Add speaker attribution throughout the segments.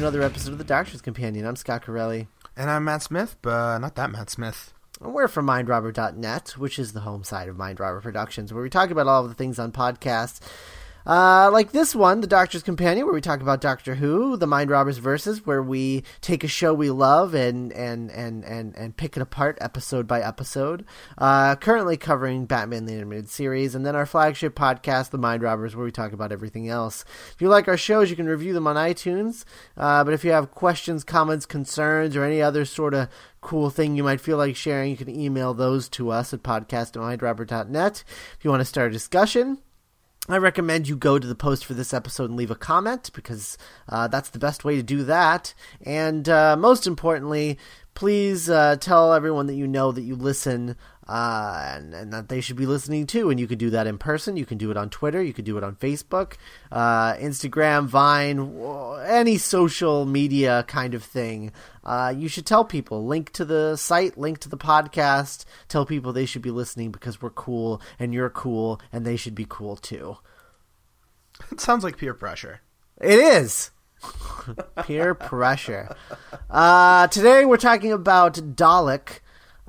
Speaker 1: another episode of The Doctor's Companion. I'm Scott Corelli.
Speaker 2: And I'm Matt Smith, but not that Matt Smith.
Speaker 1: And we're from MindRobber.net, which is the home site of MindRobber Productions, where we talk about all of the things on podcasts uh, like this one, The Doctor's Companion, where we talk about Doctor Who, The Mind Robbers Versus, where we take a show we love and and and and, and pick it apart episode by episode. Uh, currently covering Batman the Animated Series, and then our flagship podcast, The Mind Robbers, where we talk about everything else. If you like our shows, you can review them on iTunes. Uh, but if you have questions, comments, concerns, or any other sort of cool thing you might feel like sharing, you can email those to us at podcast@mindrobber.net. If you want to start a discussion, I recommend you go to the post for this episode and leave a comment because uh, that's the best way to do that. And uh, most importantly, please uh, tell everyone that you know that you listen uh, and, and, that they should be listening too. And you can do that in person. You can do it on Twitter. You can do it on Facebook, uh, Instagram, Vine, any social media kind of thing. Uh, you should tell people. Link to the site, link to the podcast. Tell people they should be listening because we're cool and you're cool and they should be cool too.
Speaker 2: It sounds like peer pressure.
Speaker 1: It is. peer pressure. Uh, today we're talking about Dalek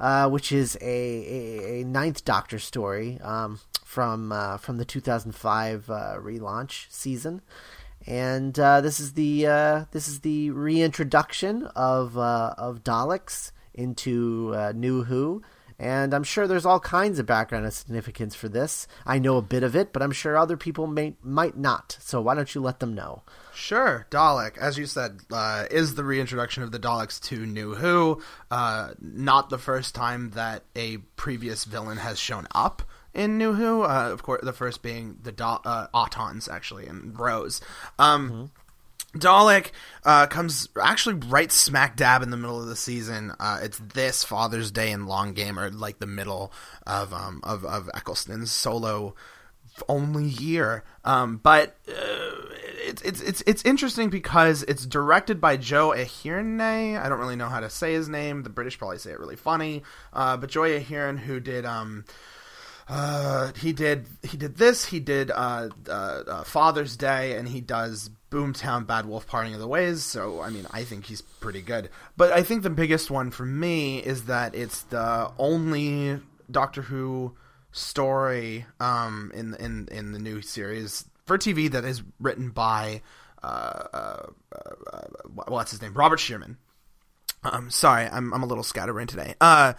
Speaker 1: uh, which is a, a, a, Ninth Doctor story um, from uh, from the 2005 uh, relaunch season, and uh, this is the this is the reintroduction of of Daleks into New Who. And I'm sure there's all kinds of background and significance for this. I know a bit of it, but I'm sure other people may might not. So why don't you let them know?
Speaker 2: Sure, Dalek, as you said, uh, is the reintroduction of the Daleks to New Who. Uh, not the first time that a previous villain has shown up in New Who. Uh, of course, the first being the da- uh, Autons, actually, and Rose. Um, mm-hmm. Dalek uh, comes actually right smack dab in the middle of the season. Uh, it's this Father's Day in Long Game, or like the middle of um, of, of Eccleston's solo only year. Um, but uh, it's it's it's it's interesting because it's directed by Joe Ahearne. I don't really know how to say his name. The British probably say it really funny. Uh, but Joe Ahearne, who did um, uh, he did he did this. He did uh, uh, uh, Father's Day, and he does Boomtown Bad Wolf Parting of the Ways. So I mean, I think he's pretty good. But I think the biggest one for me is that it's the only Doctor Who story um, in in in the new series for TV that is written by uh, what's his name, Robert Shearman. Um, sorry, I'm I'm a little scatterbrained today. Uh,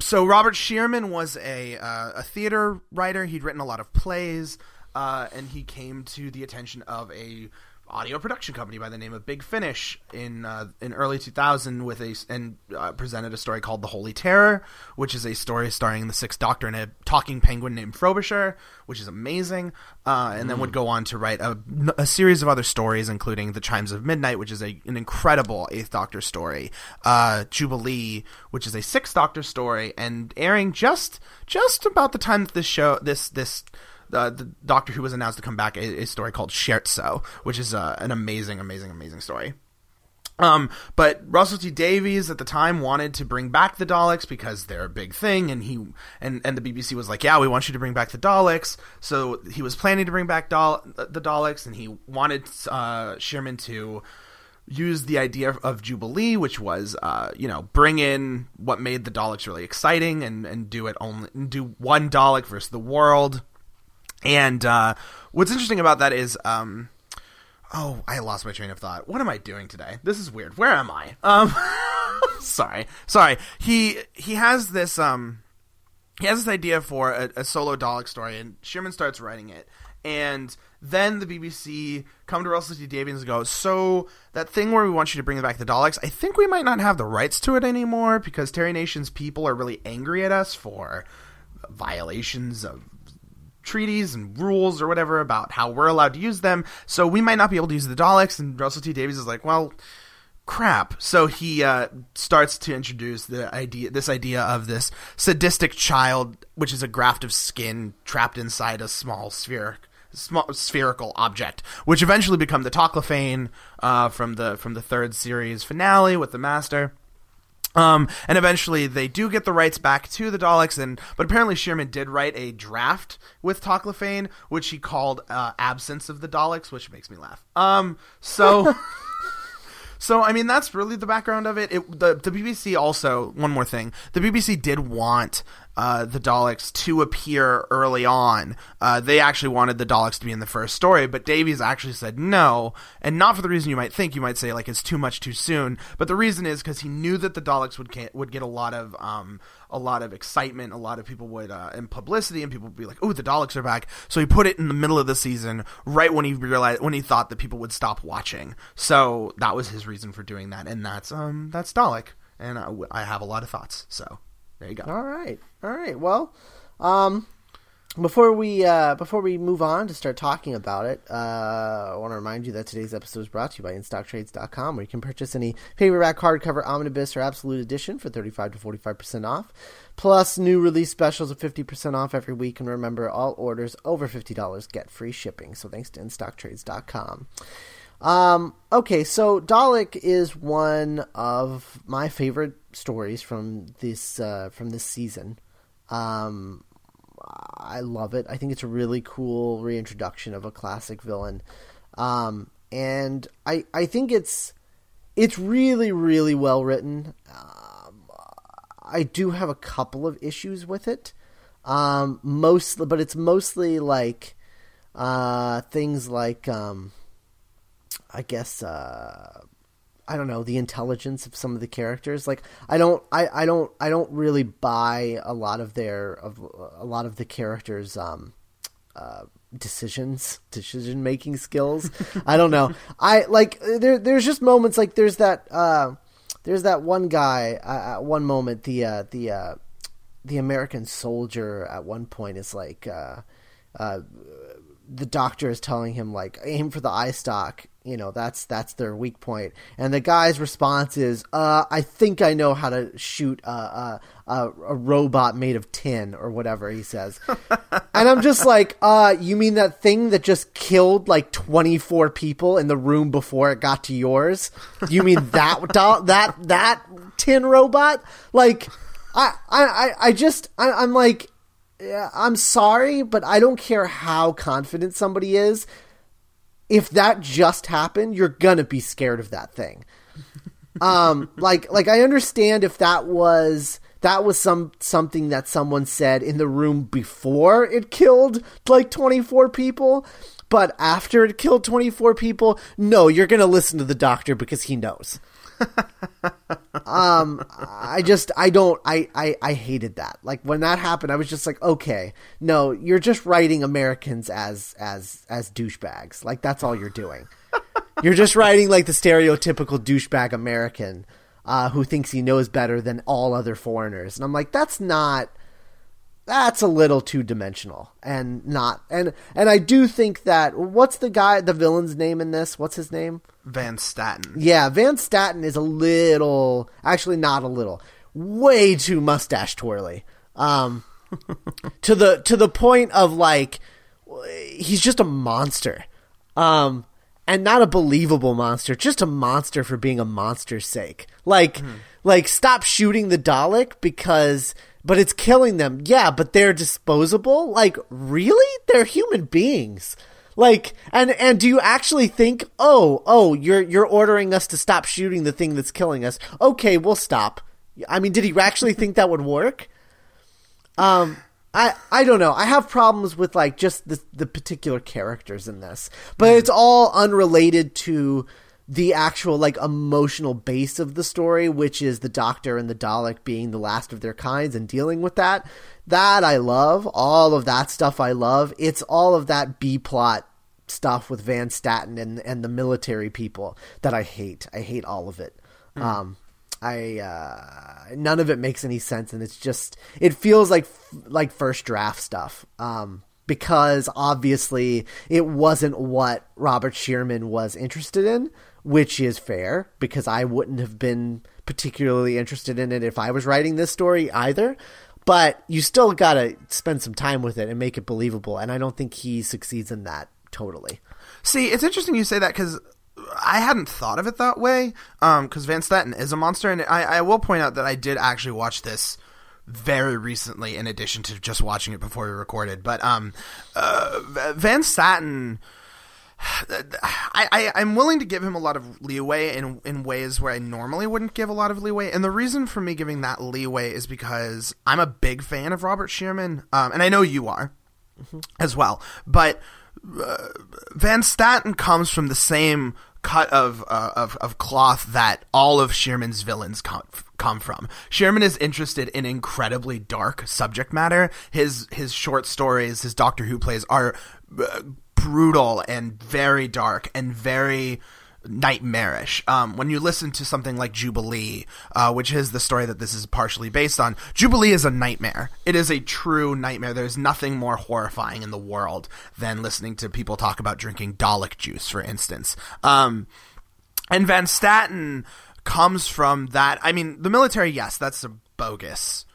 Speaker 2: so Robert Shearman was a uh, a theater writer. He'd written a lot of plays, uh, and he came to the attention of a audio production company by the name of Big Finish in uh, in early 2000 with a and uh, presented a story called The Holy Terror, which is a story starring the Sixth Doctor and a talking penguin named Frobisher, which is amazing. Uh, and mm. then would go on to write a, a, series of other stories, including The Chimes of Midnight, which is a, an incredible Eighth Doctor story, uh, Jubilee, which is a Sixth Doctor story, and airing just just about the time that this show this this uh, the Doctor Who was announced to come back a, a story called Scherzo, which is uh, an amazing, amazing, amazing story. Um, but Russell T Davies at the time wanted to bring back the Daleks because they're a big thing, and he and and the BBC was like, "Yeah, we want you to bring back the Daleks." So he was planning to bring back Dal- the Daleks, and he wanted uh, Shearman to use the idea of Jubilee, which was, uh, you know, bring in what made the Daleks really exciting, and and do it only do one Dalek versus the world. And uh, what's interesting about that is, um, oh, I lost my train of thought. What am I doing today? This is weird. Where am I? Um, sorry, sorry. He he has this um, he has this idea for a, a solo Dalek story, and Shearman starts writing it, and then the BBC come to Russell T Davies and go, "So that thing where we want you to bring back the Daleks, I think we might not have the rights to it anymore because Terry Nation's people are really angry at us for violations of treaties and rules or whatever about how we're allowed to use them. So we might not be able to use the Daleks." And Russell T Davies is like, "Well." crap. So he uh, starts to introduce the idea, this idea of this sadistic child, which is a graft of skin trapped inside a small sphere, small spherical object, which eventually become the Toclafane uh, from the from the third series finale with the Master. Um, and eventually they do get the rights back to the Daleks, and but apparently Shearman did write a draft with Toclafane, which he called uh, "Absence of the Daleks," which makes me laugh. Um, so. So I mean that's really the background of it. it the the BBC also one more thing. The BBC did want uh, the Daleks to appear early on. Uh, they actually wanted the Daleks to be in the first story, but Davies actually said no, and not for the reason you might think. You might say like it's too much too soon, but the reason is because he knew that the Daleks would would get a lot of um, a lot of excitement, a lot of people would uh, and publicity, and people would be like, "Oh, the Daleks are back!" So he put it in the middle of the season, right when he realized when he thought that people would stop watching. So that was his reason for doing that, and that's um that's Dalek, and I, I have a lot of thoughts. So. There you go.
Speaker 1: All right, all right. Well, um, before we uh, before we move on to start talking about it, uh, I want to remind you that today's episode is brought to you by InStockTrades.com, where you can purchase any paperback, hardcover, omnibus, or absolute edition for thirty five to forty five percent off, plus new release specials of fifty percent off every week. And remember, all orders over fifty dollars get free shipping. So thanks to InStockTrades.com. Um, okay, so Dalek is one of my favorite stories from this uh, from this season. Um, I love it. I think it's a really cool reintroduction of a classic villain, um, and I I think it's it's really really well written. Um, I do have a couple of issues with it, um, mostly, but it's mostly like uh, things like um, I guess uh, I don't know the intelligence of some of the characters. Like I don't I, I don't I don't really buy a lot of their of a lot of the characters um uh decisions decision making skills. I don't know. I like there there's just moments like there's that uh there's that one guy uh, at one moment the uh the uh the American soldier at one point is like uh uh the doctor is telling him like aim for the eye stalk you know that's that's their weak point. And the guy's response is uh, i think i know how to shoot a, a, a, robot made of tin or whatever he says. And i'm just like uh, you mean that thing that just killed like 24 people in the room before it got to yours? You mean that that that tin robot? Like i i i just I, i'm like yeah, I'm sorry, but I don't care how confident somebody is if that just happened, you're gonna be scared of that thing. um, like like I understand if that was that was some something that someone said in the room before it killed like 24 people, but after it killed 24 people, no, you're gonna listen to the doctor because he knows. um, I just I don't I, I I hated that. Like when that happened, I was just like, okay, no, you're just writing Americans as as as douchebags. Like that's all you're doing. you're just writing like the stereotypical douchebag American uh, who thinks he knows better than all other foreigners, and I'm like, that's not that's a little two dimensional and not and and I do think that what's the guy the villain's name in this? What's his name?
Speaker 2: Van Statten.
Speaker 1: Yeah, Van Statten is a little actually not a little way too mustache twirly. Um to the to the point of like he's just a monster. Um and not a believable monster, just a monster for being a monster's sake. Like mm-hmm. like stop shooting the Dalek because but it's killing them. Yeah, but they're disposable? Like, really? They're human beings. Like, and and do you actually think, oh, oh, you're you're ordering us to stop shooting the thing that's killing us? Okay, we'll stop. I mean, did he actually think that would work? Um, I I don't know. I have problems with like just the the particular characters in this, but it's all unrelated to the actual like emotional base of the story, which is the Doctor and the Dalek being the last of their kinds and dealing with that. That I love. All of that stuff I love. It's all of that B plot stuff with Van Statten and and the military people that I hate. I hate all of it. Mm. Um, I uh, none of it makes any sense, and it's just it feels like like first draft stuff. Um, because obviously it wasn't what Robert Shearman was interested in which is fair because I wouldn't have been particularly interested in it if I was writing this story either. But you still got to spend some time with it and make it believable. And I don't think he succeeds in that totally.
Speaker 2: See, it's interesting you say that because I hadn't thought of it that way. Because um, Van Statten is a monster, and I, I, will point out that I did actually watch this very recently, in addition to just watching it before we recorded. But um, uh, Van Statten I, I am willing to give him a lot of leeway in in ways where I normally wouldn't give a lot of leeway, and the reason for me giving that leeway is because I'm a big fan of Robert Shearman, um, and I know you are mm-hmm. as well. But uh, Van Statten comes from the same cut of uh, of of cloth that all of Shearman's villains come come from. Shearman is interested in incredibly dark subject matter. His his short stories, his Doctor Who plays are uh, brutal and very dark and very nightmarish. Um, when you listen to something like Jubilee, uh, which is the story that this is partially based on, Jubilee is a nightmare. It is a true nightmare. There's nothing more horrifying in the world than listening to people talk about drinking Dalek juice, for instance. Um, and Van Statten comes from that. I mean, the military, yes, that's a bogus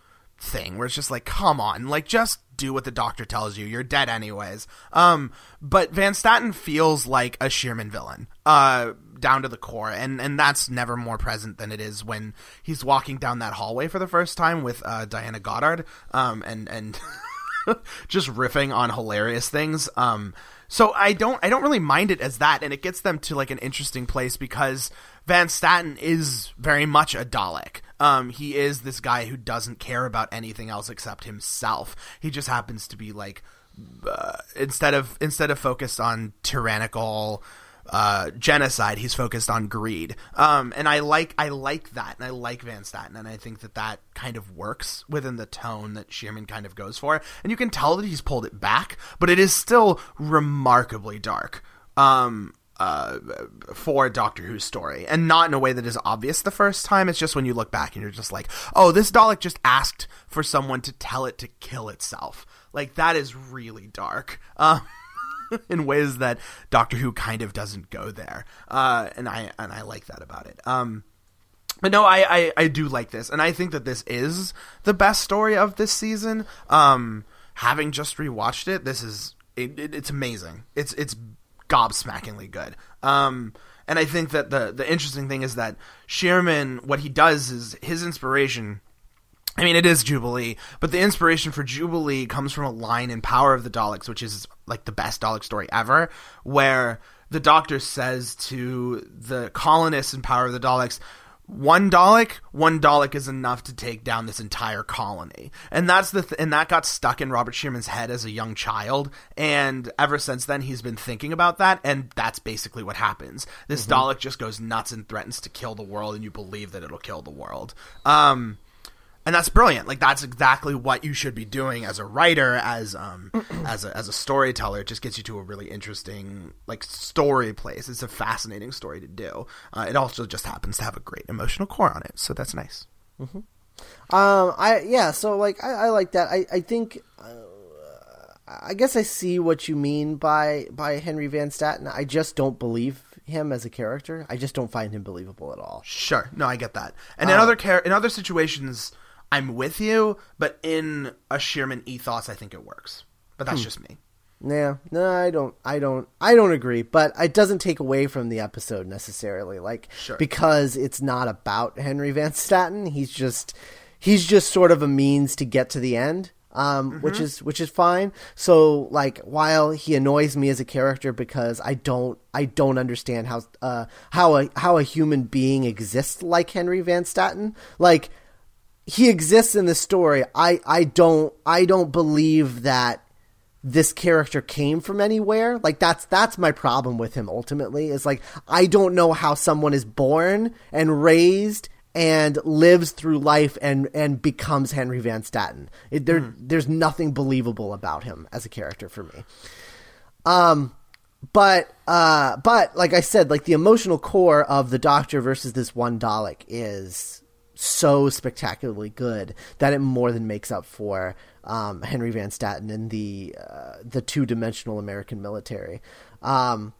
Speaker 2: thing where it's just like, come on, like just do what the doctor tells you. You're dead anyways. Um, but Van Statten feels like a Shearman villain, uh, down to the core, and and that's never more present than it is when he's walking down that hallway for the first time with uh, Diana Goddard, um, and and just riffing on hilarious things. Um, so I don't I don't really mind it as that, and it gets them to like an interesting place because Van Statten is very much a Dalek. Um, he is this guy who doesn't care about anything else except himself. He just happens to be like uh, instead of instead of focused on tyrannical uh, genocide, he's focused on greed. Um, and I like I like that, and I like Van Statten, and I think that that kind of works within the tone that Shearman kind of goes for. And you can tell that he's pulled it back, but it is still remarkably dark. Um, uh, for Doctor Who's story, and not in a way that is obvious the first time. It's just when you look back and you're just like, oh, this Dalek just asked for someone to tell it to kill itself. Like that is really dark. Uh, in ways that Doctor Who kind of doesn't go there, uh, and I and I like that about it. Um, but no, I, I, I do like this, and I think that this is the best story of this season. Um, having just rewatched it, this is it, it, it's amazing. It's it's gobsmackingly good. Um, and I think that the the interesting thing is that Shearman, what he does is his inspiration. I mean, it is Jubilee, but the inspiration for Jubilee comes from a line in Power of the Daleks, which is like the best Dalek story ever, where the Doctor says to the colonists in Power of the Daleks, one Dalek, one Dalek is enough to take down this entire colony, and that's the th- and that got stuck in Robert Shearman's head as a young child, and ever since then he's been thinking about that, and that's basically what happens. This mm-hmm. Dalek just goes nuts and threatens to kill the world, and you believe that it'll kill the world. Um, and that's brilliant. Like that's exactly what you should be doing as a writer, as um, as a as a storyteller. It just gets you to a really interesting like story place. It's a fascinating story to do. Uh, it also just happens to have a great emotional core on it, so that's nice.
Speaker 1: Mm-hmm. Um, I yeah, so like I, I like that. I I think. Uh, I guess I see what you mean by by Henry Van Statten I just don't believe him as a character. I just don't find him believable at all.
Speaker 2: Sure, no, I get that. And in uh, other char- in other situations, I'm with you, but in a Shearman ethos, I think it works. But that's hmm. just me.
Speaker 1: Yeah, no, I don't, I don't, I don't agree. But it doesn't take away from the episode necessarily, like sure. because it's not about Henry Van Statten. He's just, he's just sort of a means to get to the end, um, mm-hmm. which is which is fine. So like, while he annoys me as a character because I don't, I don't understand how, uh, how a how a human being exists like Henry Van Statten, like he exists in the story. I I don't I don't believe that this character came from anywhere. Like that's that's my problem with him ultimately. Is like I don't know how someone is born and raised and lives through life and and becomes Henry Van Statten. It, there mm. there's nothing believable about him as a character for me. Um but uh but like I said like the emotional core of the Doctor versus this one Dalek is so spectacularly good that it more than makes up for um, Henry Van Statten and the uh, the two dimensional American military. Um,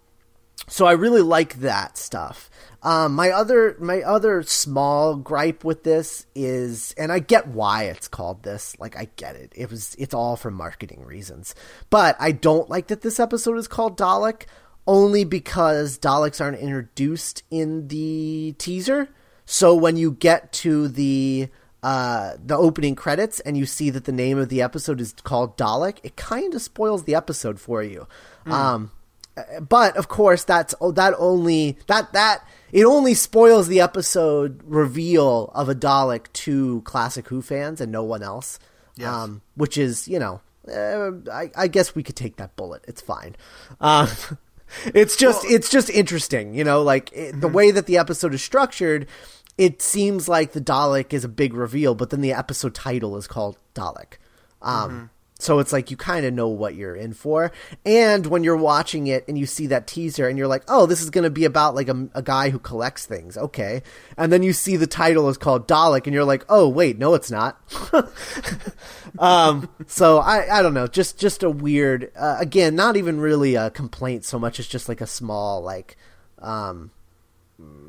Speaker 1: so I really like that stuff. Um, my other my other small gripe with this is, and I get why it's called this. Like I get it. It was it's all for marketing reasons. But I don't like that this episode is called Dalek only because Daleks aren't introduced in the teaser. So when you get to the uh, the opening credits and you see that the name of the episode is called Dalek, it kind of spoils the episode for you. Mm. Um, but of course, that's oh, that only that that it only spoils the episode reveal of a Dalek to classic Who fans and no one else. Yes. Um, which is you know, uh, I, I, guess we could take that bullet. It's fine. Um, it's just well, it's just interesting, you know, like it, mm-hmm. the way that the episode is structured it seems like the Dalek is a big reveal, but then the episode title is called Dalek. Um, mm-hmm. So it's like you kind of know what you're in for. And when you're watching it and you see that teaser and you're like, oh, this is going to be about like a, a, guy who collects things. Okay. And then you see the title is called Dalek and you're like, oh, wait, no, it's not. um, so I, I don't know. Just, just a weird, uh, again, not even really a complaint so much as just like a small, like, um,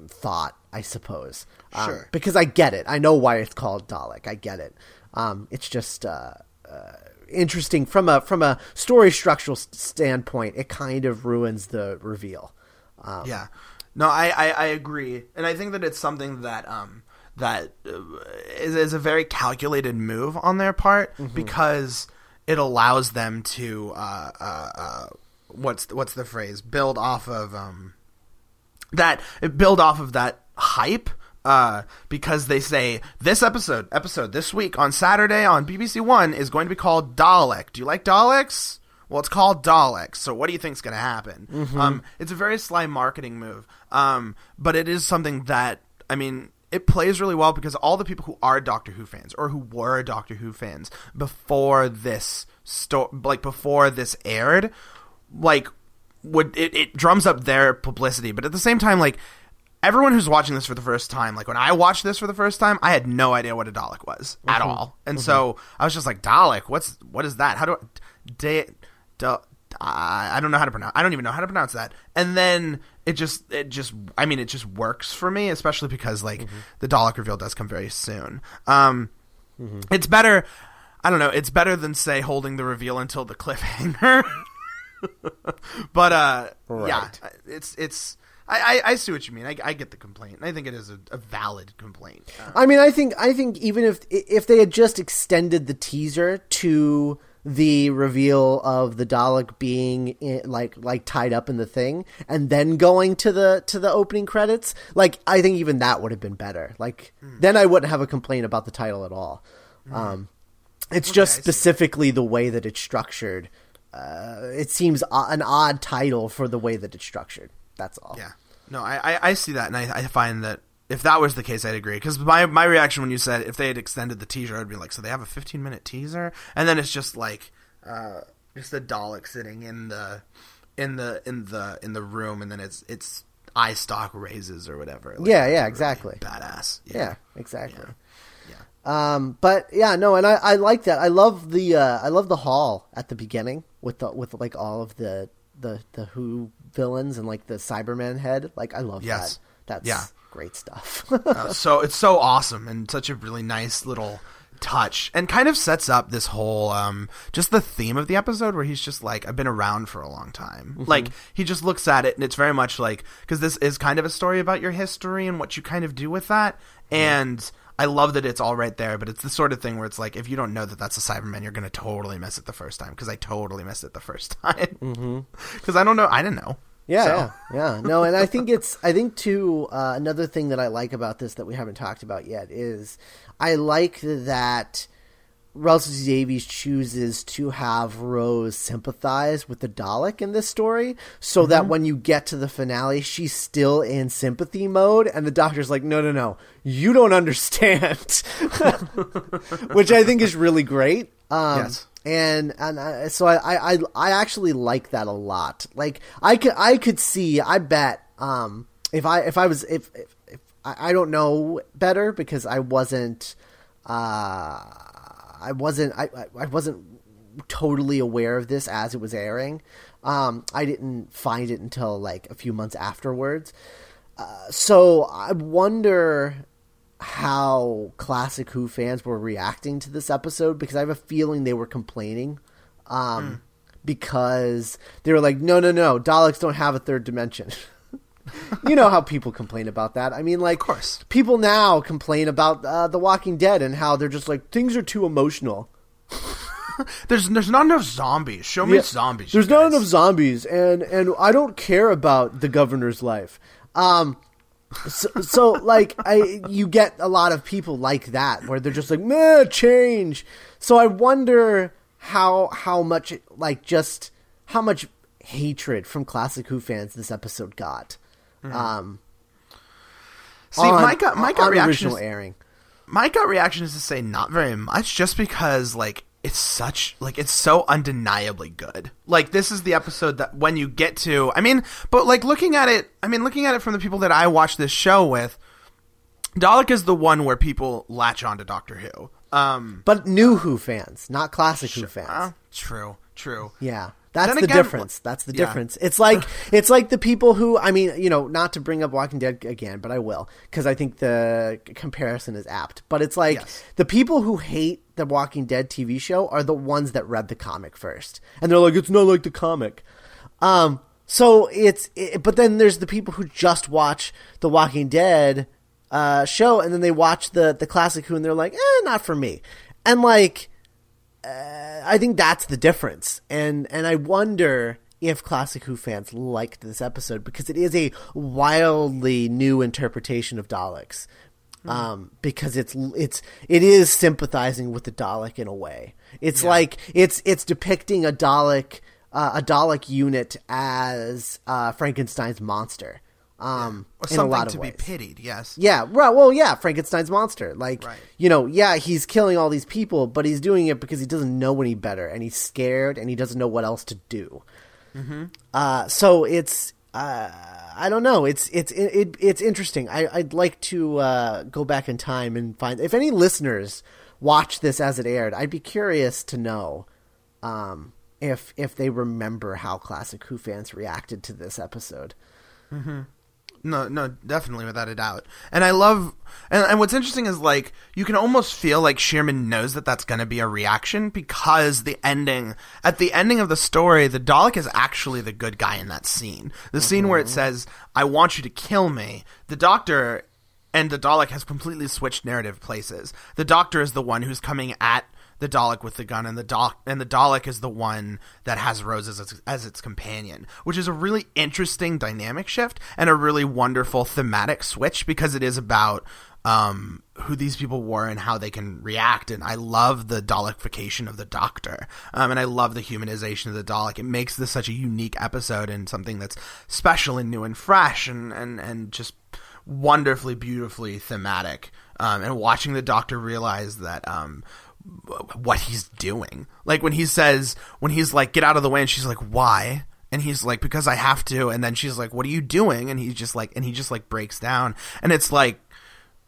Speaker 1: thought, I suppose. Um, sure. Because I get it. I know why it's called Dalek. I get it. Um, it's just uh, uh, interesting from a from a story structural standpoint. It kind of ruins the reveal.
Speaker 2: Um, yeah. No, I, I, I, agree, and I think that it's something that um, that uh, is, is, a very calculated move on their part mm-hmm. because it allows them to uh, uh, uh, what's what's the phrase build off of um, that build off of that hype uh, because they say this episode episode this week on Saturday on BBC One is going to be called Dalek. Do you like Daleks? Well, it's called Dalek. So what do you think's going to happen? Mm-hmm. Um, it's a very sly marketing move, um, but it is something that I mean. It plays really well because all the people who are Doctor Who fans or who were Doctor Who fans before this sto- like before this aired, like would it, it drums up their publicity, but at the same time, like everyone who's watching this for the first time, like when I watched this for the first time, I had no idea what a Dalek was mm-hmm. at all, and mm-hmm. so I was just like, Dalek, what's what is that? How do I, de, de, I don't know how to pronounce. I don't even know how to pronounce that. And then it just, it just, I mean, it just works for me, especially because like mm-hmm. the Dalek reveal does come very soon. Um, mm-hmm. it's better. I don't know. It's better than say holding the reveal until the cliffhanger. but uh, right. yeah, it's it's. I, I, I, see what you mean. I, I get the complaint. I think it is a, a valid complaint.
Speaker 1: Uh, I mean, I think I think even if if they had just extended the teaser to the reveal of the Dalek being in, like like tied up in the thing, and then going to the to the opening credits, like I think even that would have been better. Like mm. then I wouldn't have a complaint about the title at all. Mm. Um, it's okay, just specifically the way that it's structured uh, it seems an odd title for the way that it's structured. That's all.
Speaker 2: Yeah. No, I, I, I see that, and I, I find that if that was the case, I'd agree. Because my my reaction when you said if they had extended the teaser, I'd be like, so they have a 15 minute teaser, and then it's just like uh, just a Dalek sitting in the in the in the in the room, and then it's it's eye stalk raises or whatever.
Speaker 1: Like, yeah, yeah, exactly.
Speaker 2: Really badass.
Speaker 1: Yeah, yeah exactly. Yeah. Um, but yeah, no, and I, I like that. I love the uh, I love the hall at the beginning with the with like all of the the the Who villains and like the Cyberman head. Like I love yes. that. That's yeah. great stuff.
Speaker 2: uh, so it's so awesome and such a really nice little touch and kind of sets up this whole um just the theme of the episode where he's just like I've been around for a long time. Mm-hmm. Like he just looks at it and it's very much like cuz this is kind of a story about your history and what you kind of do with that and I love that it's all right there, but it's the sort of thing where it's like if you don't know that that's a Cyberman, you're gonna totally miss it the first time because I totally missed it the first time because mm-hmm. I don't know, I didn't know.
Speaker 1: Yeah, so. yeah, yeah. No, and I think it's I think too uh, another thing that I like about this that we haven't talked about yet is I like that Russell Davies chooses to have Rose sympathize with the Dalek in this story, so
Speaker 2: Mm-hmm.
Speaker 1: that when you get to the finale, she's still in sympathy mode, and the Doctor's like, "No, no, no, you don't understand," which I think is really great. Um,
Speaker 2: Yes.
Speaker 1: and and I, so I, I I actually like that a lot. Like I could I could see I bet um if I if I was if if, if I, I don't know better because I wasn't uh I wasn't I I- wasn't totally aware of this as it was airing. Um, I didn't find it until like a few months afterwards. Uh, so I wonder how classic Who fans were reacting to this episode because I have a feeling they were complaining. Um, because they were like, no, no, no, Daleks don't have a third dimension. you know how people complain about that. I mean, like,
Speaker 2: Of course.
Speaker 1: people now complain about uh, The Walking Dead and how they're just like, things are too emotional.
Speaker 2: There's there's not enough zombies. Show me
Speaker 1: Yeah,
Speaker 2: zombies.
Speaker 1: There's not enough zombies, and and I don't care about the governor's life. Um, so, so like I, you get a lot of people like that where they're just like, meh, change. So I wonder how how much like just how much hatred from classic Who fans this episode got. Um,
Speaker 2: See,
Speaker 1: on-
Speaker 2: my gut my gut reaction is,
Speaker 1: airing.
Speaker 2: my gut reaction is to say not very much, just because like it's such like it's so undeniably good. Like this is the episode that when you get to, I mean, but like looking at it, I mean, looking at it from the people that I watch this show with, Dalek is the one where people latch on to Doctor Who. Um,
Speaker 1: But new Who fans, not classic Who fans.
Speaker 2: uh, true, true.
Speaker 1: Yeah. That's
Speaker 2: Then
Speaker 1: the
Speaker 2: again-
Speaker 1: difference. That's the
Speaker 2: Yeah.
Speaker 1: difference. It's like it's like the people who I mean, you know, not to bring up Walking Dead again, but I will because I think the comparison is apt. But it's like
Speaker 2: Yes.
Speaker 1: the people who hate the Walking Dead TV show are the ones that read the comic first, and they're like, it's not like the comic. Um, so it's it, but then there's the people who just watch the Walking Dead uh, show, and then they watch the the classic Who, and they're like, eh, not for me, and like. I think that's the difference, and and I wonder if Classic Who fans liked this episode because it is a wildly new interpretation of Daleks, um, because it's it's it is sympathizing with the Dalek in a way. It's like it's it's depicting a Dalek uh, a Dalek unit as uh, Frankenstein's monster. Um,
Speaker 2: Or
Speaker 1: in a
Speaker 2: something
Speaker 1: lot of
Speaker 2: to be pitied. Yes.
Speaker 1: Yeah, right. Well, yeah, Frankenstein's monster. Like,
Speaker 2: Right.
Speaker 1: you know, yeah, he's killing all these people, but he's doing it because he doesn't know any better, and he's scared, and he doesn't know what else to do.
Speaker 2: Mm-hmm.
Speaker 1: Uh, so it's, uh, I don't know. It's it's it, it's interesting. I, I'd like to uh, go back in time and find if any listeners watch this as it aired. I'd be curious to know um, if if they remember how classic Who fans reacted to this episode.
Speaker 2: No, no, definitely without a doubt. And I love, and, and what's interesting is like you can almost feel like Shearman knows that that's going to be a reaction because the ending, at the ending of the story, the Dalek is actually the good guy in that scene. The scene where it mm-hmm. says, "I want you to kill me." The Doctor and the Dalek has completely switched narrative places. The Doctor is the one who's coming at the Dalek with the gun, and the Doc and the Dalek is the one that has Rose as its, as its companion, which is a really interesting dynamic shift and a really wonderful thematic switch because it is about um, who these people were and how they can react. And I love the Dalekification of the Doctor, um, and I love the humanization of the Dalek. It makes this such a unique episode and something that's special and new and fresh, and and and just wonderfully, beautifully thematic. Um, and watching the Doctor realize that um, what he's doing. Like when he says, when he's like, get out of the way, and she's like, why? And he's like, because I have to. And then she's like, what are you doing? And he's just like, and he just like breaks down. And it's like,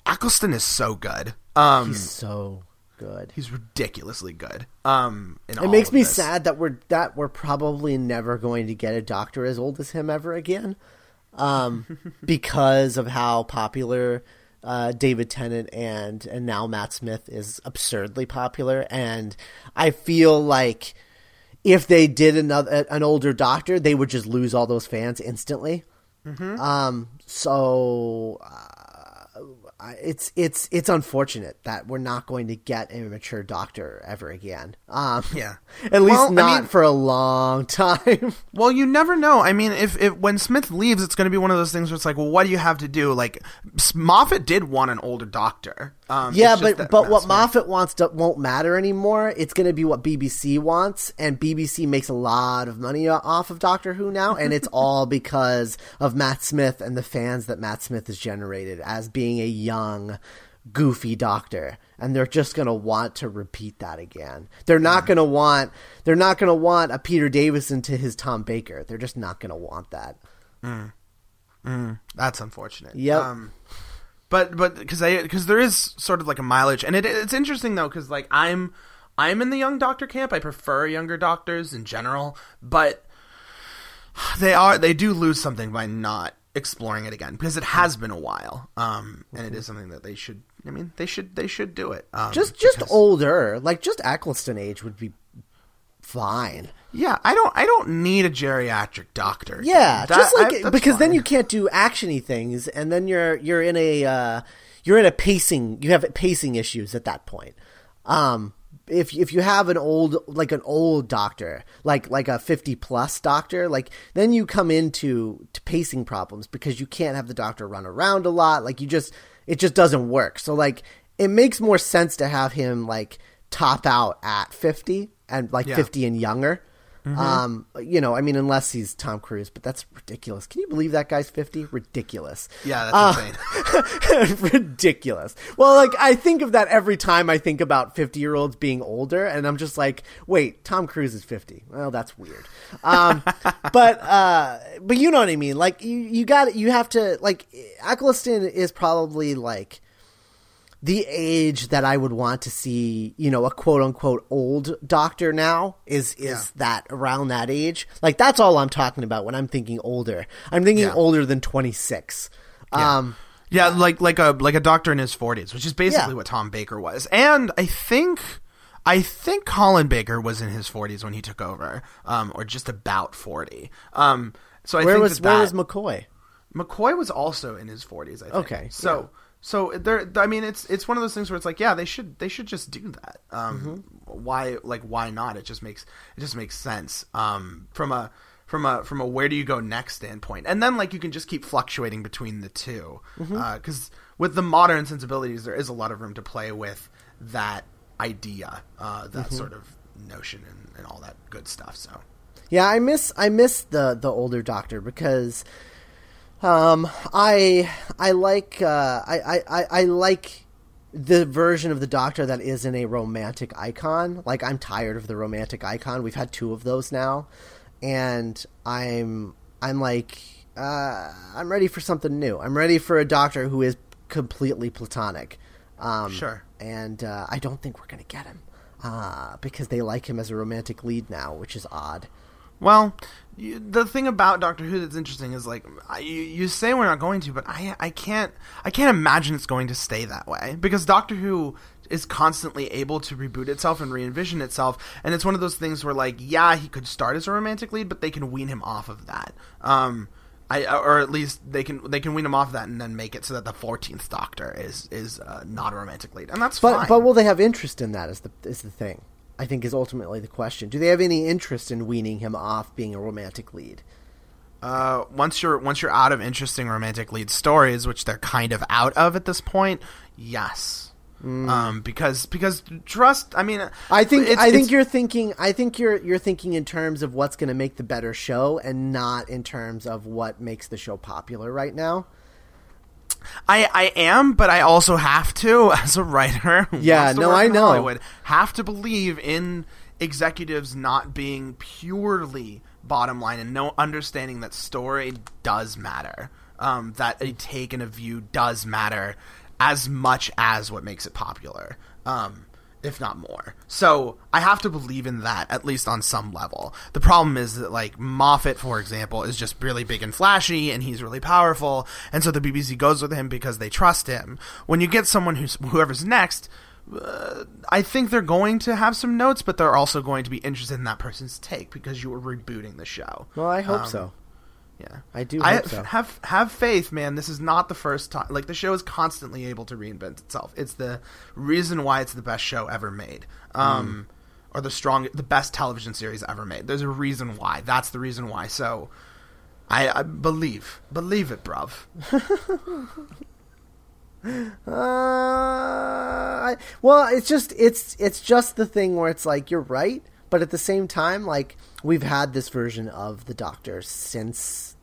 Speaker 2: Eccleston is so good. Um,
Speaker 1: He's so good.
Speaker 2: He's ridiculously good. Um, in
Speaker 1: It makes me
Speaker 2: this.
Speaker 1: sad that we're that we're probably never going to get a doctor as old as him ever again, um, because of how popular uh, David Tennant and and now Matt Smith is absurdly popular, and I feel like if they did another an older doctor, they would just lose all those fans instantly. Um, so uh, it's it's it's unfortunate that we're not going to get a mature doctor ever again. Um,
Speaker 2: Yeah.
Speaker 1: at least
Speaker 2: Well, I
Speaker 1: not
Speaker 2: mean-
Speaker 1: for a long time.
Speaker 2: Well, you never know. I mean, if, if when Smith leaves, it's going to be one of those things where it's like, well, what do you have to do? Like Moffat did want an older doctor. Um,
Speaker 1: Yeah, but but what Moffat wants to, won't matter anymore. It's going to be what BBC wants, and BBC makes a lot of money off of Doctor Who now, and it's all because of Matt Smith and the fans that Matt Smith has generated as being a young, goofy Doctor, and they're just going to want to repeat that again. They're not going to want they're not going to want a Peter Davison to his Tom Baker. They're just not going to want that.
Speaker 2: That's unfortunate.
Speaker 1: Yep.
Speaker 2: Um, but but because I because there is sort of like a mileage, and it, it's interesting though because like I'm I'm in the young doctor camp. I prefer younger doctors in general, but they are they do lose something by not exploring it again because it has been a while. Um, and it is something that they should. I mean, they should they should do it. Um,
Speaker 1: Just just
Speaker 2: because-
Speaker 1: older, like just Eccleston age would be fine.
Speaker 2: Yeah, I don't I don't need a geriatric doctor.
Speaker 1: Yeah,
Speaker 2: That-
Speaker 1: just like
Speaker 2: I-
Speaker 1: because then you can't do actiony things, and then you're you're in a uh, you're in a pacing. You have pacing issues at that point. Um, if if you have an old like an old doctor, like like a fifty plus doctor, like then you come into to pacing problems because you can't have the doctor run around a lot. Like you just it just doesn't work. So like it makes more sense to have him like top out at fifty and like
Speaker 2: Yeah.
Speaker 1: fifty and younger. Um, you know, I mean, unless he's Tom Cruise, but that's ridiculous. Can you believe that guy's fifty? Ridiculous.
Speaker 2: Yeah,
Speaker 1: Uh,
Speaker 2: insane.
Speaker 1: ridiculous. Well, like I think of that every time I think about fifty-year-olds being older, and I'm just like, wait, Tom Cruise is fifty. Well, that's weird. Um, but uh, but you know what I mean. Like you, you got you have to like Eccleston is probably like the age that I would want to see, you know, a quote unquote old doctor now is is
Speaker 2: Yeah.
Speaker 1: that around that age. Like that's all I'm talking about when I'm thinking older. I'm thinking
Speaker 2: Yeah.
Speaker 1: older than 26. Um
Speaker 2: Yeah, like like a like a doctor in his forties, which is basically
Speaker 1: Yeah.
Speaker 2: what Tom Baker was. And I think I think Colin Baker was in his forties when he took over, um, or just about forty. Um, so I
Speaker 1: where
Speaker 2: think
Speaker 1: was
Speaker 2: that
Speaker 1: where
Speaker 2: that-
Speaker 1: was McCoy?
Speaker 2: McCoy was also in his forties. I think.
Speaker 1: Okay,
Speaker 2: so. So there, I mean, it's it's one of those things where it's like, yeah, they should they should just do that. Um,
Speaker 1: Mm-hmm.
Speaker 2: Why like why not? It just makes it just makes sense um, from a from a from a where do you go next standpoint, and then like you can just keep fluctuating between the two because
Speaker 1: Mm-hmm.
Speaker 2: with the modern sensibilities, there is a lot of room to play with that idea, uh, that
Speaker 1: Mm-hmm.
Speaker 2: sort of notion, and, and all that good stuff. So
Speaker 1: Yeah, I miss I miss the the older doctor because um I I like uh I I, I, like the version of the doctor that isn't a romantic icon. Like I'm tired of the romantic icon. We've had two of those now and I'm I'm like uh I'm ready for something new. I'm ready for a doctor who is completely platonic. Um
Speaker 2: Sure.
Speaker 1: and uh, I don't think we're going to get him. Uh, because they like him as a romantic lead now, which is odd.
Speaker 2: Well, the thing about Doctor Who that's interesting is like I, you, you say we're not going to, but I I can't I can't imagine it's going to stay that way because Doctor Who is constantly able to reboot itself and re-envision itself, and it's one of those things where like yeah he could start as a romantic lead, but they can wean him off of that. Um, I or at least they can they can wean him off of that and then make it so that the fourteenth Doctor is is uh, not a romantic lead, and that's
Speaker 1: But
Speaker 2: fine.
Speaker 1: but will they have interest in that? Is the is the thing? I think is ultimately the question. Do they have any interest in weaning him off being a romantic lead?
Speaker 2: uh, once you're once you're out of interesting romantic lead stories, which they're kind of out of at this point, yes. Um, because because trust. I mean,
Speaker 1: I think I think you're thinking I think you're you're thinking in terms of what's going to make the better show and not in terms of what makes the show popular right now.
Speaker 2: I I am, but I also have to as a writer.
Speaker 1: Yeah, no, I know.
Speaker 2: Hollywood, have to believe in executives not being purely bottom line and no understanding that story does matter. Um, that a take and a view does matter as much as what makes it popular. Um, if not more. So I have to believe in that at least on some level. The problem is that like Moffat, for example, is just really big and flashy, and he's really powerful, and so the BBC goes with him because they trust him. When you get someone who's whoever's next. Uh, I think they're going to have some notes, but they're also going to be interested in that person's take because you were rebooting the show.
Speaker 1: Well, I hope
Speaker 2: Um,
Speaker 1: so.
Speaker 2: Yeah,
Speaker 1: I do
Speaker 2: I
Speaker 1: hope so.
Speaker 2: have have faith, man. This is not the first time. Like the show is constantly able to reinvent itself. It's the reason why it's the best show ever made, um, or the strong, the best television series ever made. There's a reason why. That's the reason why. So, I, I believe, believe it, bruv.
Speaker 1: Uh, I, well, it's just it's it's just the thing where it's like you're right, but at the same time, like we've had this version of the Doctor since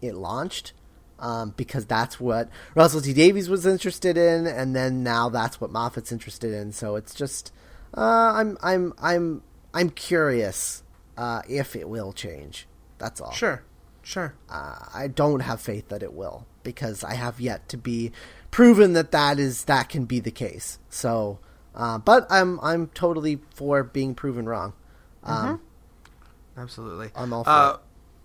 Speaker 1: it launched, um, because that's what Russell T Davies was interested in, and then now that's what Moffat's interested in. So it's just uh, I'm I'm I'm I'm curious uh, if it will change. That's all.
Speaker 2: Sure, sure.
Speaker 1: Uh, I don't have faith that it will because I have yet to be proven that that is that can be the case. So, uh, but I'm I'm totally for being proven wrong. Um,
Speaker 2: Absolutely.
Speaker 1: I'm all for
Speaker 2: uh,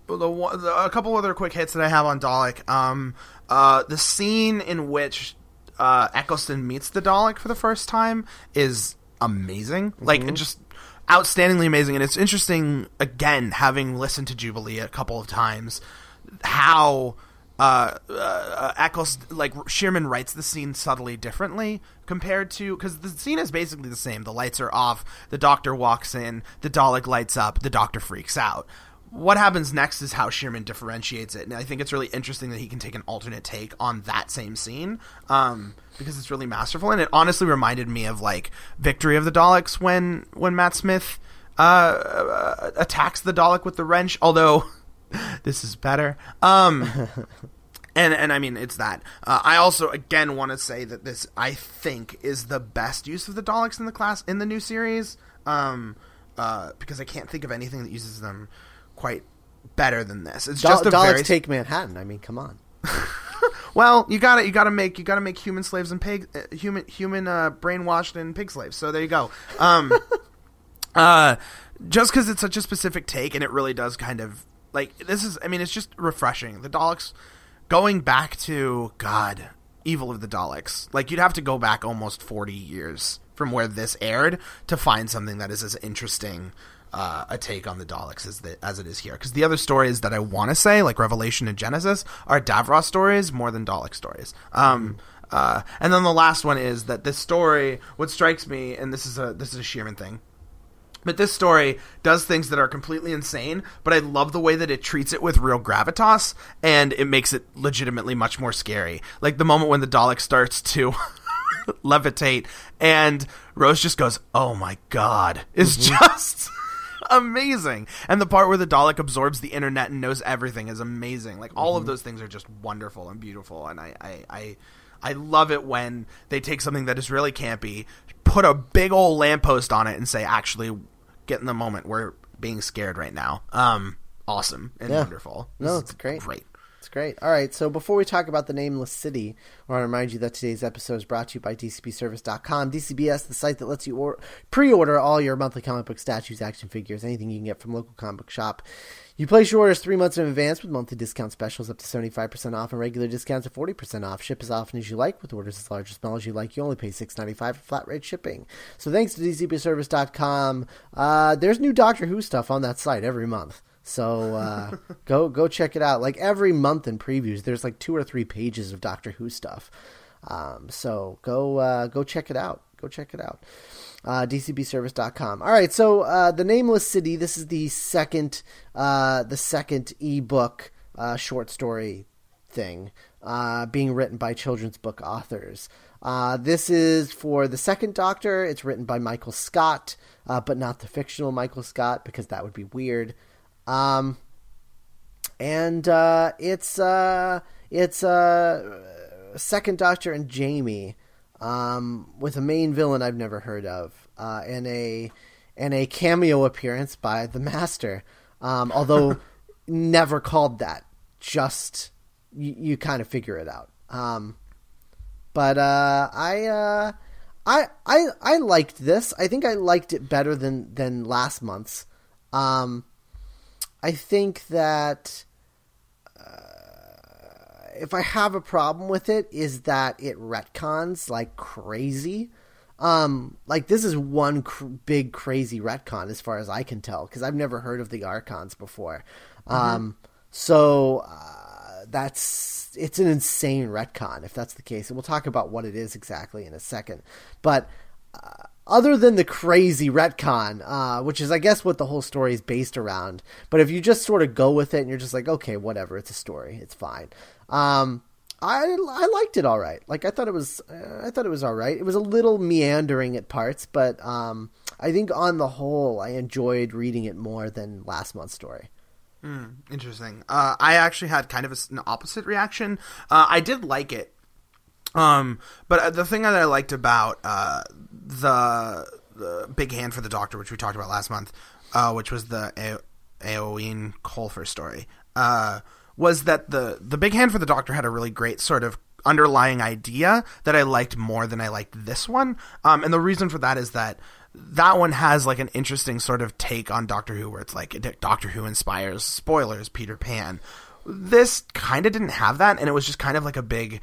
Speaker 2: the, one- the, a couple other quick hits that I have on Dalek. Um, uh, the scene in which uh, Eccleston meets the Dalek for the first time is amazing. Like, it just outstandingly amazing. And it's interesting, again, having listened to Jubilee a couple of times, how uh, uh, like Shearman writes the scene subtly differently compared to because the scene is basically the same. The lights are off. The Doctor walks in. The Dalek lights up. The Doctor freaks out. What happens next is how Shearman differentiates it, and I think it's really interesting that he can take an alternate take on that same scene um, because it's really masterful. And it honestly reminded me of like Victory of the Daleks when when Matt Smith uh, uh, attacks the Dalek with the wrench. Although this is better. Um, and and I mean it's that. Uh, I also again want to say that this I think is the best use of the Daleks in the class in the new series. Um, uh, because I can't think of anything that uses them quite better than this. It's
Speaker 1: Dal-
Speaker 2: just a
Speaker 1: Daleks
Speaker 2: very
Speaker 1: take Manhattan. I mean, come on.
Speaker 2: well, you got to you got to make you got to make human slaves and pig uh, human human uh, brainwashed and pig slaves. So there you go. Um, uh, just because it's such a specific take, and it really does kind of like this is. I mean, it's just refreshing. The Daleks going back to God, Evil of the Daleks. Like you'd have to go back almost forty years from where this aired to find something that is as interesting uh, a take on the Daleks as the, as it is here. Because the other stories that I want to say, like Revelation and Genesis, are Davros stories more than Dalek stories. Um, uh, and then the last one is that this story, what strikes me, and this is a this is a Shearman thing. But this story does things that are completely insane, but I love the way that it treats it with real gravitas, and it makes it legitimately much more scary. Like the moment when the Dalek starts to levitate, and Rose just goes, "Oh my god!" is mm-hmm. just amazing. And the part where the Dalek absorbs the internet and knows everything is amazing. Like all of mm-hmm. those things are just wonderful and beautiful, and I, I, I, I love it when they take something that is really campy, put a big old lamppost on it, and say, "Actually, get in the moment. We're being scared right now." Um, awesome and
Speaker 1: Yeah.
Speaker 2: wonderful.
Speaker 1: No, it's great.
Speaker 2: Great.
Speaker 1: It's great. All right, so before we talk about the nameless city, I want to remind you that today's episode is brought to you by DCBService.com. DCBS, the site that lets you or- pre-order all your monthly comic book statues, action figures, anything you can get from local comic book shop. You place your orders three months in advance with monthly discount specials up to 75% off and regular discounts of 40% off. Ship as often as you like with orders as large or small as you like. You only pay $6.95 for flat rate shipping. So thanks to DCBService.com. Uh, there's new Doctor Who stuff on that site every month. So uh, go go check it out. Like every month in previews, there's like two or three pages of Doctor Who stuff. Um, so go uh, go check it out. Go check it out. Uh, DCBService.com. All right. So uh, the Nameless City. This is the second uh, the second ebook uh, short story thing uh, being written by children's book authors. Uh, this is for the second Doctor. It's written by Michael Scott, uh, but not the fictional Michael Scott because that would be weird. Um, and uh, it's uh, it's uh, second Doctor and Jamie um, with a main villain I've never heard of, uh, and a and a cameo appearance by the Master. Um, although never called that, just you, you kind of figure it out. Um, but uh, I, uh, I I I liked this. I think I liked it better than than last month's. Um, I think that if I have a problem with it, is that it retcons like crazy. Um, like this is one cr- big crazy retcon as far as I can tell because I've never heard of the Archons before. Um, so uh, that's it's an insane retcon if that's the case, and we'll talk about what it is exactly in a second. But uh, other than the crazy retcon, uh, which is I guess what the whole story is based around, but if you just sort of go with it and you're just like, okay, whatever, it's a story, it's fine. Um, I, I liked it all right. Like I thought it was uh, I thought it was all right. It was a little meandering at parts, but um, I think on the whole I enjoyed reading it more than last month's story.
Speaker 2: Mm, interesting. Uh, I actually had kind of an opposite reaction. Uh, I did like it, um, but the thing that I liked about uh, the, the big hand for the Doctor, which we talked about last month, uh, which was the a- Eoin Colfer story, uh, was that the the big hand for the Doctor had a really great sort of underlying idea that I liked more than I liked this one. Um, and the reason for that is that that one has like an interesting sort of take on Doctor Who, where it's like Doctor Who inspires spoilers Peter Pan. This kind of didn't have that, and it was just kind of like a big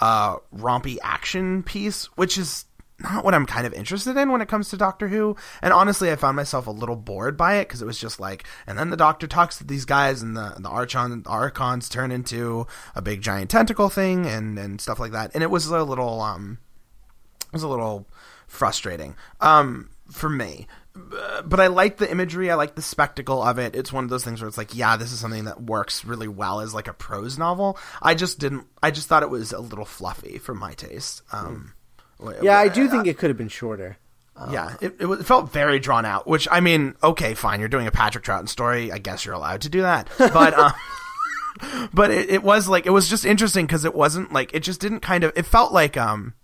Speaker 2: uh, rompy action piece, which is not what I'm kind of interested in when it comes to Doctor Who. And honestly, I found myself a little bored by it because it was just like, and then the Doctor talks to these guys, and the the Archon Archons turn into a big giant tentacle thing, and and stuff like that. And it was a little um, it was a little frustrating um, for me. But I like the imagery. I like the spectacle of it. It's one of those things where it's like, yeah, this is something that works really well as like a prose novel. I just didn't. I just thought it was a little fluffy for my taste. Um,
Speaker 1: yeah, I do think it could have been shorter.
Speaker 2: Yeah, it, it, it, felt very drawn out. Which I mean, okay, fine. You're doing a Patrick Troughton story. I guess you're allowed to do that. But um, but it, it was like it was just interesting because it wasn't like it just didn't kind of. It felt like um,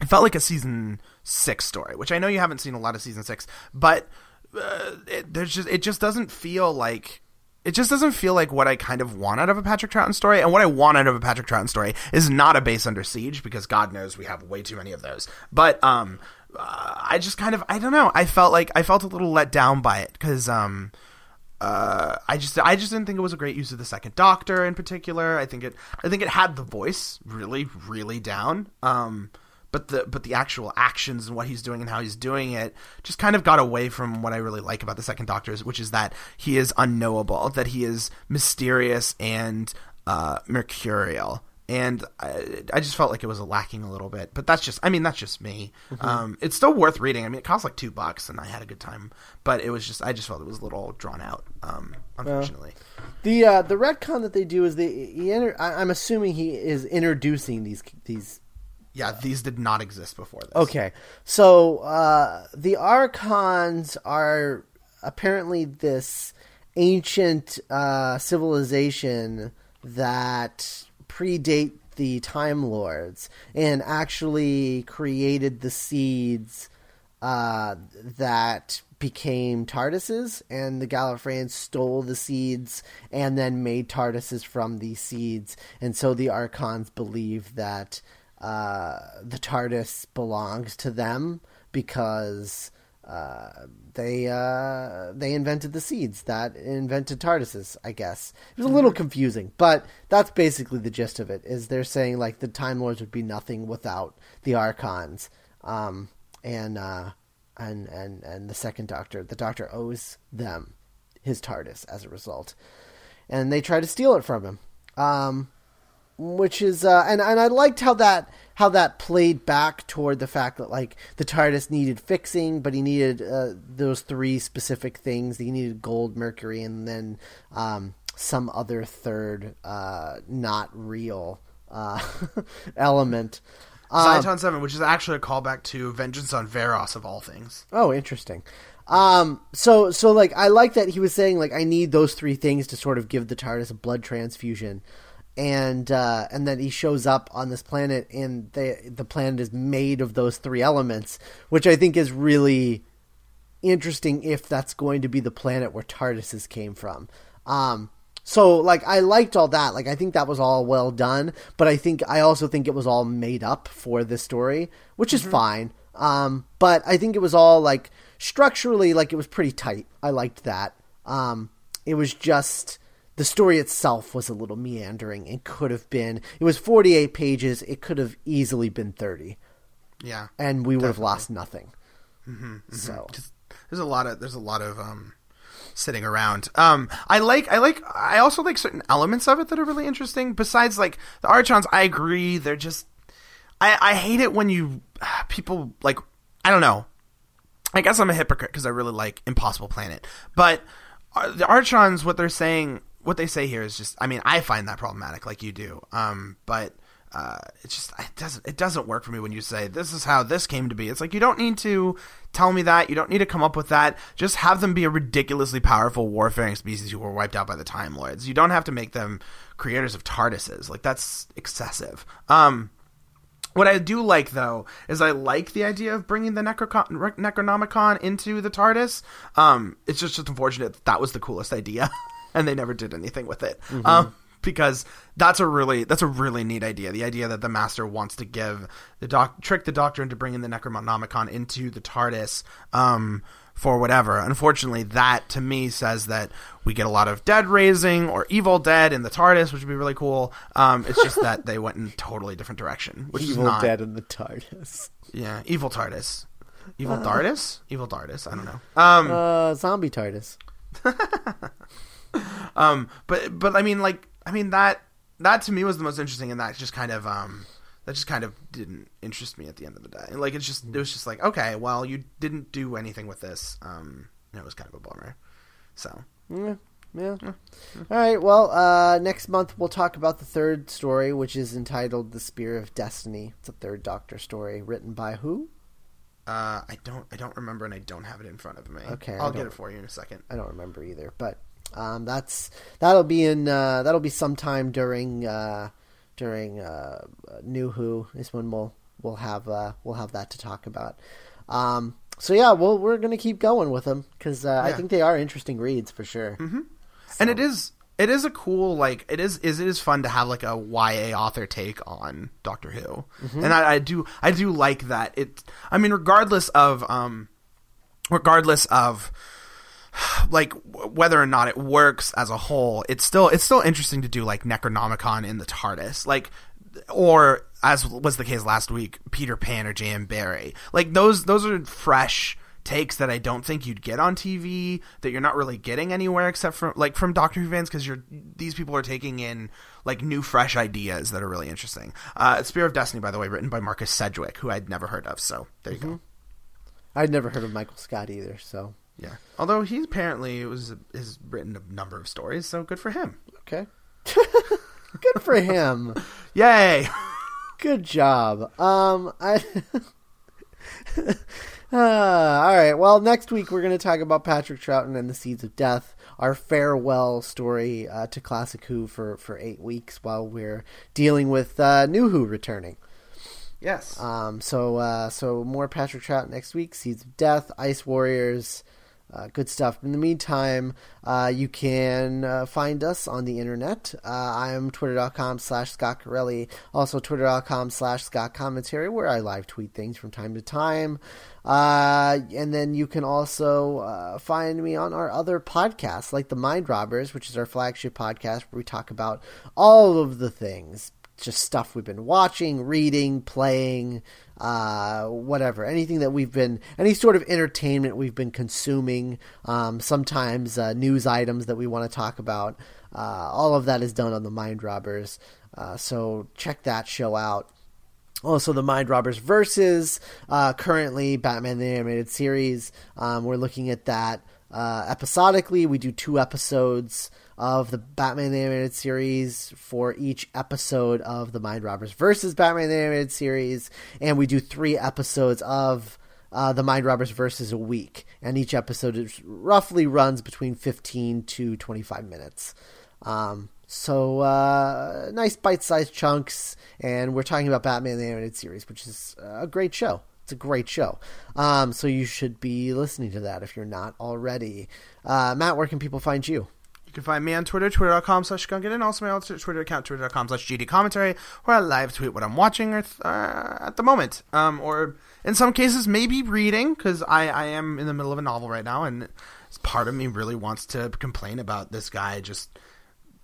Speaker 2: it felt like a season six story, which I know you haven't seen a lot of season six, but uh, it, there's just it just doesn't feel like it just doesn't feel like what I kind of want out of a Patrick Troughton story. And what I want out of a Patrick Troughton story is not a base under siege because God knows we have way too many of those. But um, uh, I just kind of I don't know. I felt like I felt a little let down by it because um. Uh, I just I just didn't think it was a great use of the second Doctor in particular. I think it I think it had the voice really really down. Um, but the but the actual actions and what he's doing and how he's doing it just kind of got away from what I really like about the second Doctor, which is that he is unknowable, that he is mysterious and uh, mercurial. And I, I, just felt like it was lacking a little bit, but that's just, I mean, that's just me. Mm-hmm. Um, it's still worth reading. I mean, it costs like two bucks and I had a good time, but it was just, I just felt it was a little drawn out, um, unfortunately.
Speaker 1: The, uh, the retcon that they do is the, he enter, I, I'm assuming he is introducing these, these
Speaker 2: yeah, these did not exist before this.
Speaker 1: Okay, so uh, the Archons are apparently this ancient uh, civilization that predate the Time Lords and actually created the seeds uh, that became TARDISes, and the Gallifreyans stole the seeds and then made TARDISes from these seeds. And so the Archons believe that uh, the TARDIS belongs to them because uh, they uh, they invented the seeds that invented TARDISes. I guess it was a little mm-hmm. confusing, but that's basically the gist of it. Is they're saying like the Time Lords would be nothing without the Archons, um, and uh, and and and the Second Doctor. The Doctor owes them his TARDIS as a result, and they try to steal it from him. Um, which is uh, and and I liked how that how that played back toward the fact that like the TARDIS needed fixing, but he needed uh, those three specific things. He needed gold, mercury, and then um, some other third uh, not real uh, element.
Speaker 2: Um, Seven, which is actually a callback to Vengeance on Varos of all things.
Speaker 1: Oh, interesting. Um, so so like I like that he was saying like I need those three things to sort of give the TARDIS a blood transfusion and uh, and then he shows up on this planet, and the the planet is made of those three elements, which I think is really interesting if that's going to be the planet where TARDISes came from. Um, so like I liked all that. Like I think that was all well done, but I think I also think it was all made up for this story, which is mm-hmm. fine. Um, but I think it was all like structurally like it was pretty tight. I liked that. Um, it was just the story itself was a little meandering. And could have been it was 48 pages. It could have easily been 30
Speaker 2: yeah
Speaker 1: and we would have lost nothing.
Speaker 2: Mm-hmm, mm-hmm. so. There's a lot of there's a lot of um sitting around. Um i like i like i also like certain elements of it that are really interesting. Besides like the archons i agree. They're just i i hate it when you people like i don't know. I guess i'm a hypocrite because i really like impossible planet. But uh, the archons what they're saying what they say here is just. I mean, I find that problematic, like you do. Um, but uh, it's just it doesn't it doesn't work for me when you say this is how this came to be. It's like you don't need to tell me that. You don't need to come up with that. Just have them be a ridiculously powerful warfaring species who were wiped out by the Time Lords. You don't have to make them creators of TARDISes. Like that's excessive. Um, what I do like though is I like the idea of bringing the Necronomicon into the TARDIS. Um, it's just, just unfortunate that, that was the coolest idea, and they never did anything with it. Mm-hmm. Um, because that's a really that's a really neat idea. The idea that the master wants to give the doc trick the doctor into bringing the Necronomicon into the TARDIS um, for whatever. Unfortunately, that to me says that we get a lot of dead raising or evil dead in the TARDIS, which would be really cool. Um, it's just that they went in a totally different direction. Which
Speaker 1: evil
Speaker 2: is not,
Speaker 1: dead in the TARDIS.
Speaker 2: Yeah, evil TARDIS. Evil uh, Dardis? Evil Dardis. I don't know. Um,
Speaker 1: uh, zombie TARDIS.
Speaker 2: um, but but I mean, like I mean that that to me was the most interesting, and that just kind of um that just kind of didn't interest me at the end of the day. Like it's just it was just like okay, well you didn't do anything with this. Um, it was kind of a bummer. So
Speaker 1: yeah. Yeah. yeah. All right. Well, uh, next month we'll talk about the third story, which is entitled "The Spear of Destiny." It's a third Doctor story written by who?
Speaker 2: Uh, I don't. I don't remember, and I don't have it in front of me.
Speaker 1: Okay,
Speaker 2: I'll get it for you in a second.
Speaker 1: I don't remember either, but um, that's that'll be in uh, that'll be sometime during uh, during uh, New Who is when we'll we'll have uh, we'll have that to talk about. Um, so yeah, well we're gonna keep going with them because uh, yeah. I think they are interesting reads for sure.
Speaker 2: Mm-hmm. So. And it is it is a cool like it is is it is fun to have like a YA author take on Doctor Who, mm-hmm. and I, I do I do like that. It I mean regardless of um regardless of like whether or not it works as a whole, it's still it's still interesting to do like Necronomicon in the TARDIS, like or as was the case last week, Peter Pan or J.M. Barrie. Like those those are fresh takes that I don't think you'd get on TV that you're not really getting anywhere except from like from Doctor Who fans because you're these people are taking in like new fresh ideas that are really interesting. Uh, Spear of Destiny, by the way, written by Marcus Sedgwick, who I'd never heard of. So there you mm-hmm. go.
Speaker 1: I'd never heard of Michael Scott either. So
Speaker 2: yeah. Although he apparently was has written a number of stories, so good for him.
Speaker 1: Okay. good for him.
Speaker 2: Yay.
Speaker 1: Good job. Um I uh, all right. Well, next week we're going to talk about Patrick Troughton and the Seeds of Death, our farewell story uh, to Classic Who for, for eight weeks while we're dealing with uh, New Who returning.
Speaker 2: Yes.
Speaker 1: Um. So uh, so more Patrick Troughton next week. Seeds of Death, Ice Warriors, uh, good stuff. In the meantime, uh, you can uh, find us on the internet. Uh, I am twitter.com slash Scott Corelli, also twitter.com slash Scott Commentary, where I live tweet things from time to time. Uh, and then you can also uh, find me on our other podcasts, like The Mind Robbers, which is our flagship podcast where we talk about all of the things just stuff we've been watching, reading, playing, uh, whatever, anything that we've been, any sort of entertainment we've been consuming, um, sometimes uh, news items that we want to talk about. Uh, all of that is done on the Mind Robbers. Uh, so check that show out. Also, the Mind Robbers versus uh, currently Batman the Animated Series. Um, we're looking at that uh, episodically. We do two episodes of the Batman the Animated Series for each episode of the Mind Robbers versus Batman the Animated Series, and we do three episodes of uh, the Mind Robbers versus a week, and each episode is, roughly runs between 15 to 25 minutes. Um, so uh, nice bite-sized chunks, and we're talking about Batman the Animated Series, which is a great show. It's a great show. Um, so you should be listening to that if you're not already. Uh, Matt, where can people find you?
Speaker 2: You can find me on Twitter, twitter.com slash gungan, and also my Twitter account, twitter.com slash GD commentary, where I live tweet what I'm watching or th- uh, at the moment. Um, or in some cases, maybe reading, because I, I am in the middle of a novel right now, and part of me really wants to complain about this guy just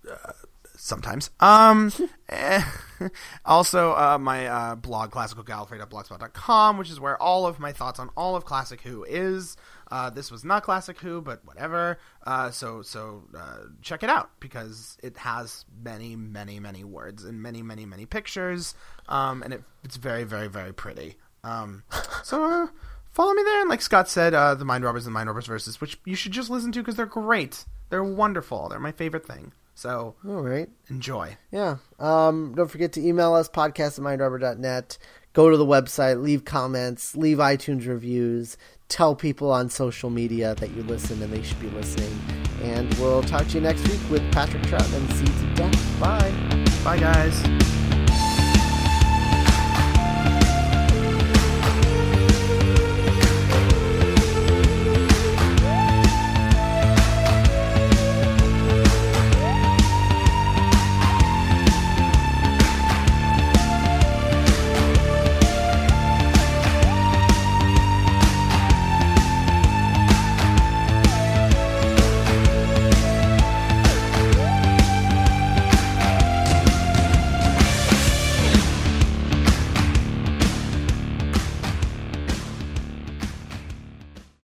Speaker 2: uh, sometimes. Um, eh, also, uh, my uh, blog, classicalgallifrey.blogspot.com, which is where all of my thoughts on all of Classic Who is. Uh, this was not Classic Who, but whatever. Uh, so so uh, check it out because it has many, many, many words and many, many, many pictures, um, and it, it's very, very, very pretty. Um, so uh, follow me there, and like Scott said, the Mind Robbers and Mind Robbers verses, which you should just listen to because they're great. They're wonderful. They're my favorite thing. So,
Speaker 1: All right.
Speaker 2: enjoy.
Speaker 1: Yeah. Um, don't forget to email us, podcast at mindrubber.net. Go to the website, leave comments, leave iTunes reviews, tell people on social media that you listen and they should be listening. And we'll talk to you next week with Patrick Troughton and Seeds of Death. Bye.
Speaker 2: Bye, guys.